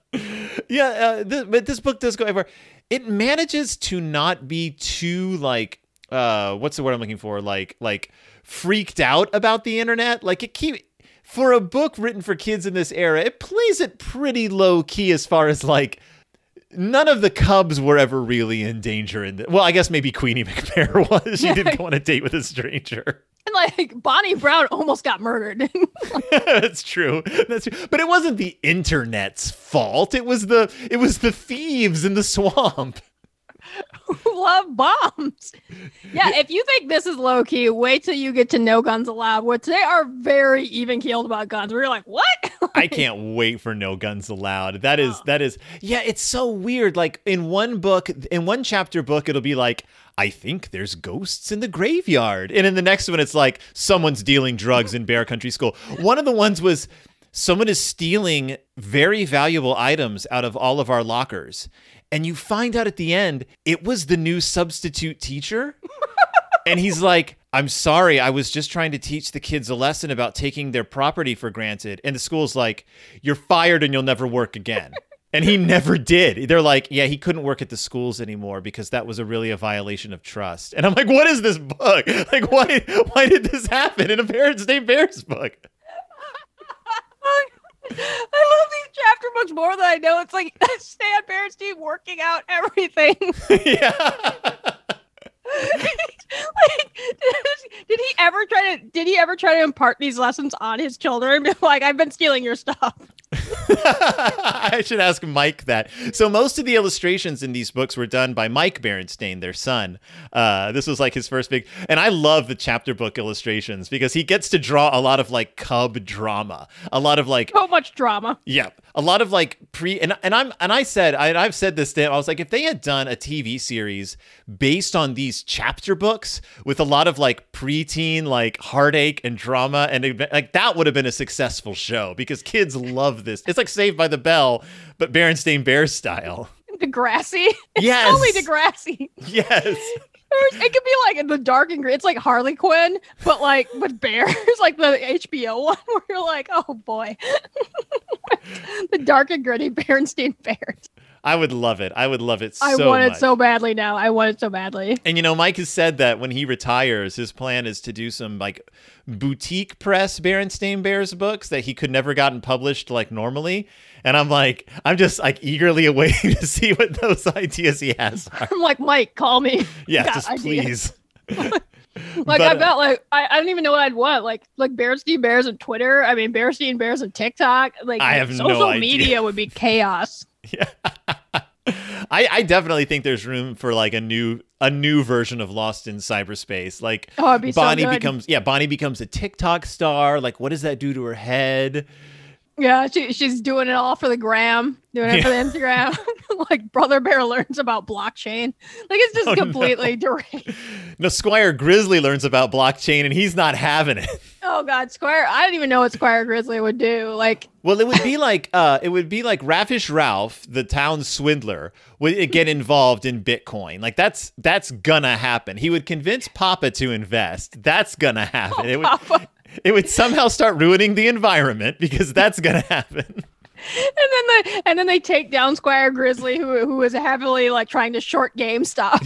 yeah, uh, but this book does go everywhere. It manages to not be too like uh what's the word I'm looking for? Like like freaked out about the internet. Like it keep for a book written for kids in this era, it plays it pretty low key as far as like none of the cubs were ever really in danger in the, well i guess maybe queenie mcbear was she didn't go on a date with a stranger And like Bonnie Brown almost got murdered. That's true. That's true. But it wasn't the internet's fault. It was the it was the thieves in the swamp. Who love bombs. Yeah, if you think this is low key, wait till you get to No Guns Allowed, which they are very even keeled about guns. You're like, what? I can't wait for No Guns Allowed. That is Oh. that is yeah, it's so weird. Like in one book, in one chapter book, it'll be like, I think there's ghosts in the graveyard. And in the next one, it's like someone's dealing drugs in Bear Country School. One of the ones was someone is stealing very valuable items out of all of our lockers. And you find out at the end it was the new substitute teacher. And he's like, I'm sorry, I was just trying to teach the kids a lesson about taking their property for granted. And the school's like, You're fired and you'll never work again. And he never did. They're like, Yeah, he couldn't work at the schools anymore because that was a really a violation of trust. And I'm like, What is this book? Like, why why did this happen in a Berenstain Bears book? I chapter books more than I know. It's like Stan Berenstein working out everything. yeah. like, did, did he ever try to? Did he ever try to impart these lessons on his children? Like, I've been stealing your stuff. I should ask Mike that. So most of the illustrations in these books were done by Mike Berenstain, their son. Uh, this was like his first big, and I love the chapter book illustrations because he gets to draw a lot of like cub drama, a lot of like So much drama. yeah, a lot of like pre and and I'm and I said I, I've said this to him. I was like, if they had done a TV series based on these chapter books with a lot of like preteen like heartache and drama and like that would have been a successful show because kids love this. It's like Saved by the Bell, but Berenstain Bears style. Degrassi. It's Yes. totally Degrassi. Yes. It could be like in the dark and gritty. It's like Harley Quinn, but like with bears, like the HBO one, where you're like, oh boy, the dark and gritty Berenstein Bears. I would love it. I would love it So I want it much. so badly now. I want it so badly. And you know, Mike has said that when he retires, his plan is to do some like boutique press Berenstain Bears books that he could never gotten published like normally. And I'm like, I'm just like eagerly awaiting to see what those ideas he has are. I'm like, Mike, call me. Yeah, just ideas. please. Like But, I've uh, got like I, I don't even know what I'd want. Like like Berenstein Bears on Twitter. I mean Berenstein Bears on TikTok. Like I have no social idea. media would be chaos. I, I definitely think there's room for like a new a new version of Lost in Cyberspace. Like Oh, be so Bonnie good. becomes yeah, Bonnie becomes a TikTok star. Like what does that do to her head? Yeah, she, she's doing it all for the gram, doing it for the Instagram. like Brother Bear learns about blockchain. Like it's just Oh, no. completely deranged. No, Squire Grizzly learns about blockchain and he's not having it. Oh God, Squire! I don't even know what Squire Grizzly would do. Like, Well, it would be like uh, it would be like Raffish Ralph, the town swindler, would get involved in Bitcoin. Like that's that's gonna happen. He would convince Papa to invest. That's gonna happen. it would Papa. It would somehow start ruining the environment because that's gonna happen. and then they and then they take down Squire Grizzly, who who is heavily like trying to short GameStop.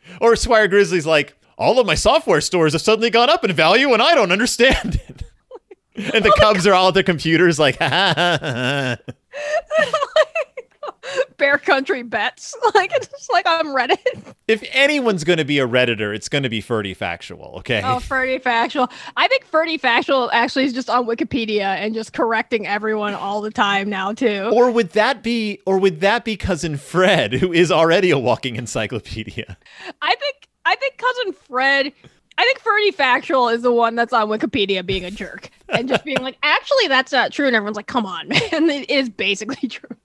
or Squire Grizzly's like, all of my software stores have suddenly gone up in value and I don't understand it. And the oh Cubs are all at their computers like, ha, ha, ha, ha. Bear Country bets. Like it's just like on Reddit. if anyone's going to be a redditor, it's going to be Ferdy Factual. Okay. Oh, Ferdy Factual. I think Ferdy Factual actually is just on Wikipedia and just correcting everyone all the time now too. Or would that be, or would that be cousin Fred, who is already a walking encyclopedia? I think I think cousin Fred. I think Ferdy Factual is the one that's on Wikipedia being a jerk and just being like, actually, that's not true. And everyone's like, come on, man. It is basically true.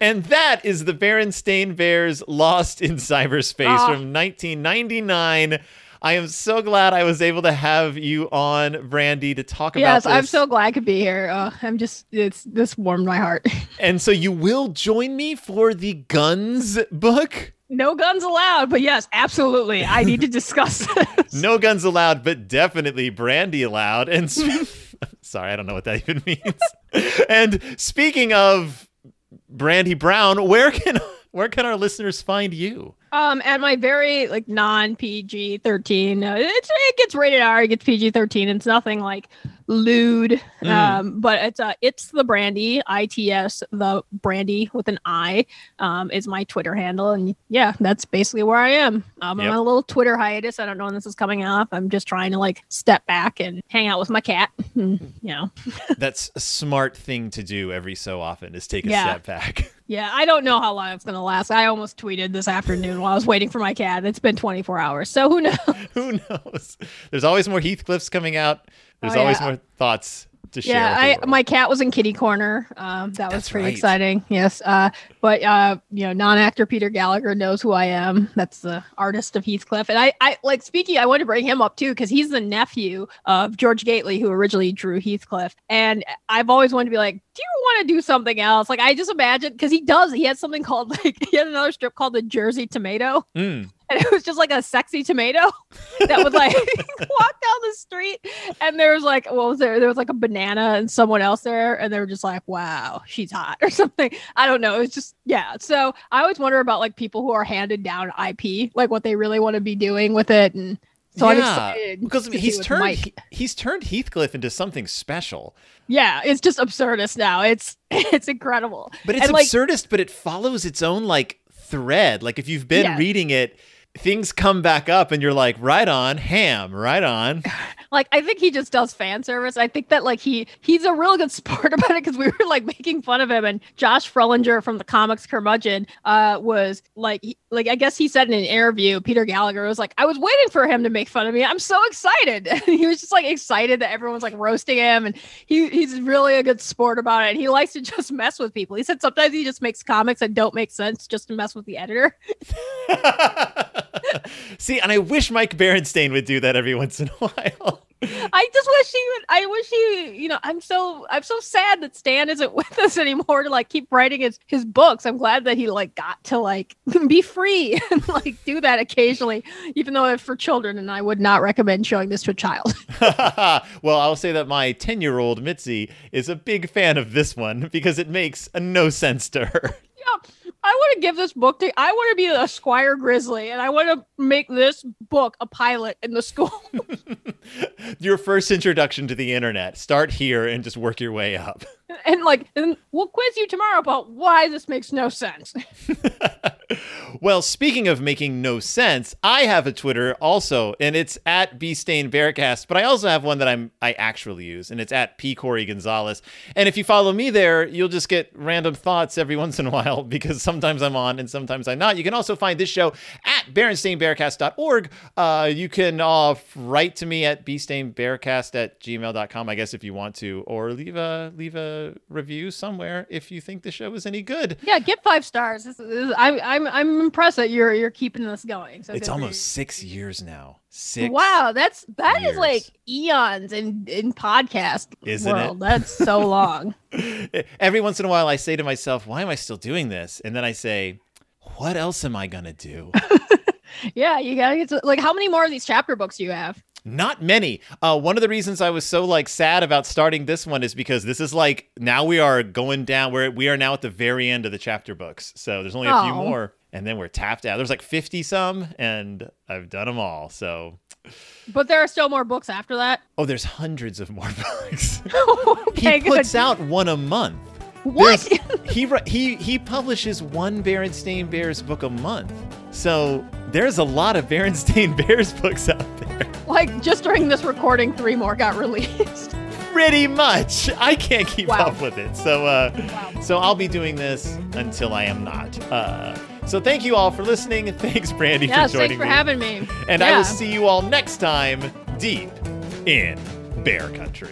And that is the Berenstain Bears Lost in Cyberspace Ah. from 1999. I am so glad I was able to have you on, Brandy, to talk about Yes, this. I'm so glad I could be here. Uh, I'm just it's this warmed my heart. and so you will join me for the guns book? no guns allowed, but yes, absolutely. I need to discuss this. No guns allowed, but definitely brandy allowed. And sp- sorry, I don't know what that even means. and speaking of Brandy Brown, where can where can our listeners find you? Um, at my very like non PG thirteen, uh, it's it gets rated R, it gets PG thirteen. It's nothing like lewd, Mm. um, but it's uh, it's the Brandy, I T S the Brandy with an I, um, is my Twitter handle, and yeah, that's basically where I am. Um, I'm on a little Twitter hiatus. I don't know when this is coming off. I'm just trying to like step back and hang out with my cat. and, you know, That's a smart thing to do every so often is take a Yeah. step back. yeah, I don't know how long it's gonna last. I almost tweeted this afternoon while I was waiting for my cat. It's been 24 hours, so who knows? Who knows? There's always more Heathcliffs coming out. There's Oh, always yeah. more thoughts to share. Yeah, I my cat was in kitty corner. Um, that was pretty right. exciting. Yes. Uh, but uh, you know, non-actor Peter Gallagher knows who I am. That's the artist of Heathcliff, and I, I like speaking. I want to bring him up too because he's the nephew of George Gately, who originally drew Heathcliff. And I've always wanted to be like, do you want to do something else? Like, I just imagine because he does. He has something called like he had another strip called the Jersey Tomato, Mm. and it was just like a sexy tomato that would like walk down the street. And there was like what was there? There was like a banana and someone else there and they were just like wow she's hot or something. I don't know. It was just yeah. So i always wonder about like people who are handed down ip like what they really want to be doing with it. And so i'm Yeah, excited because he's turned he's turned Heathcliff into something special. yeah it's just absurdist now. It's it's incredible. But it's And, like- absurdist, but it follows its own like thread. Like if you've been Yeah. reading it, things come back up and you're like, right on, ham, right on. like I think he just does fan service. I think that like he he's a real good sport about it because we were like making fun of him and Josh Fruhlinger from the comics curmudgeon uh was like he- like I guess he said in an interview Peter Gallagher was like I was waiting for him to make fun of me. I'm so excited. And he was just like excited that everyone's like roasting him and he he's really a good sport about it. And he likes to just mess with people. He said sometimes he just makes comics that don't make sense just to mess with the editor. See, and I wish Mike Berenstain would do that every once in a while. I just wish he would. I wish he, you know, I'm so I'm so sad that Stan isn't with us anymore to like keep writing his his books. I'm glad that he like got to like be free and like do that occasionally, even though it's for children. And I would not recommend showing this to a child. well, I'll say that my 10 year old Mitzi is a big fan of this one because it makes no sense to her. yeah, I want to give this book to. I want to be a Squire Grizzly, and I want to make this book a pilot in the school. Your first introduction to the internet. Start here and just work your way up. and like, and we'll quiz you tomorrow about why this makes no sense. well, speaking of making no sense, I have a Twitter also, and it's at bstainbearcast. But I also have one that I'm I actually use, and it's at p Corey Gonzalez. And if you follow me there, you'll just get random thoughts every once in a while because sometimes I'm on and sometimes I'm not. You can also find this show at berenstainbearcast.org. Uh, you can uh, write to me at bstainbearcast at gmail.com, I guess, if you want to, or leave a leave a review somewhere if you think the show is any good. Yeah, get five stars. This is, this is- I'm I'm I'm impressed that you're you're keeping this going. So It's almost you. six years now. Six. Wow, that's that is years. like eons in in podcast Isn't it? world. That's so long. Every once in a while, I say to myself, why am I still doing this? And then I say, what else am I going to do? yeah, you gotta get to like how many more of these chapter books do you have? Not many. Uh, one of the reasons I was so like sad about starting this one is because this is like now we are going down where we are now at the very end of the chapter books. So there's only a few Oh. more, and then we're tapped out. There's like 50 some, and I've done them all. So But there are still more books after that. oh, there's hundreds of more books. okay, he puts out one a month. what? There's- he ri- he he publishes one Berenstain Bears book a month. So there's a lot of Berenstain Bears books out there. like just during this recording, three more got released. Pretty much. I can't keep Wow. up with it. So uh Wow. so I'll be doing this until I am not. Uh so thank you all for listening. Thanks Brandy Yes, for joining me. thanks for me. having me. and I will see you all next time deep in Bear Country.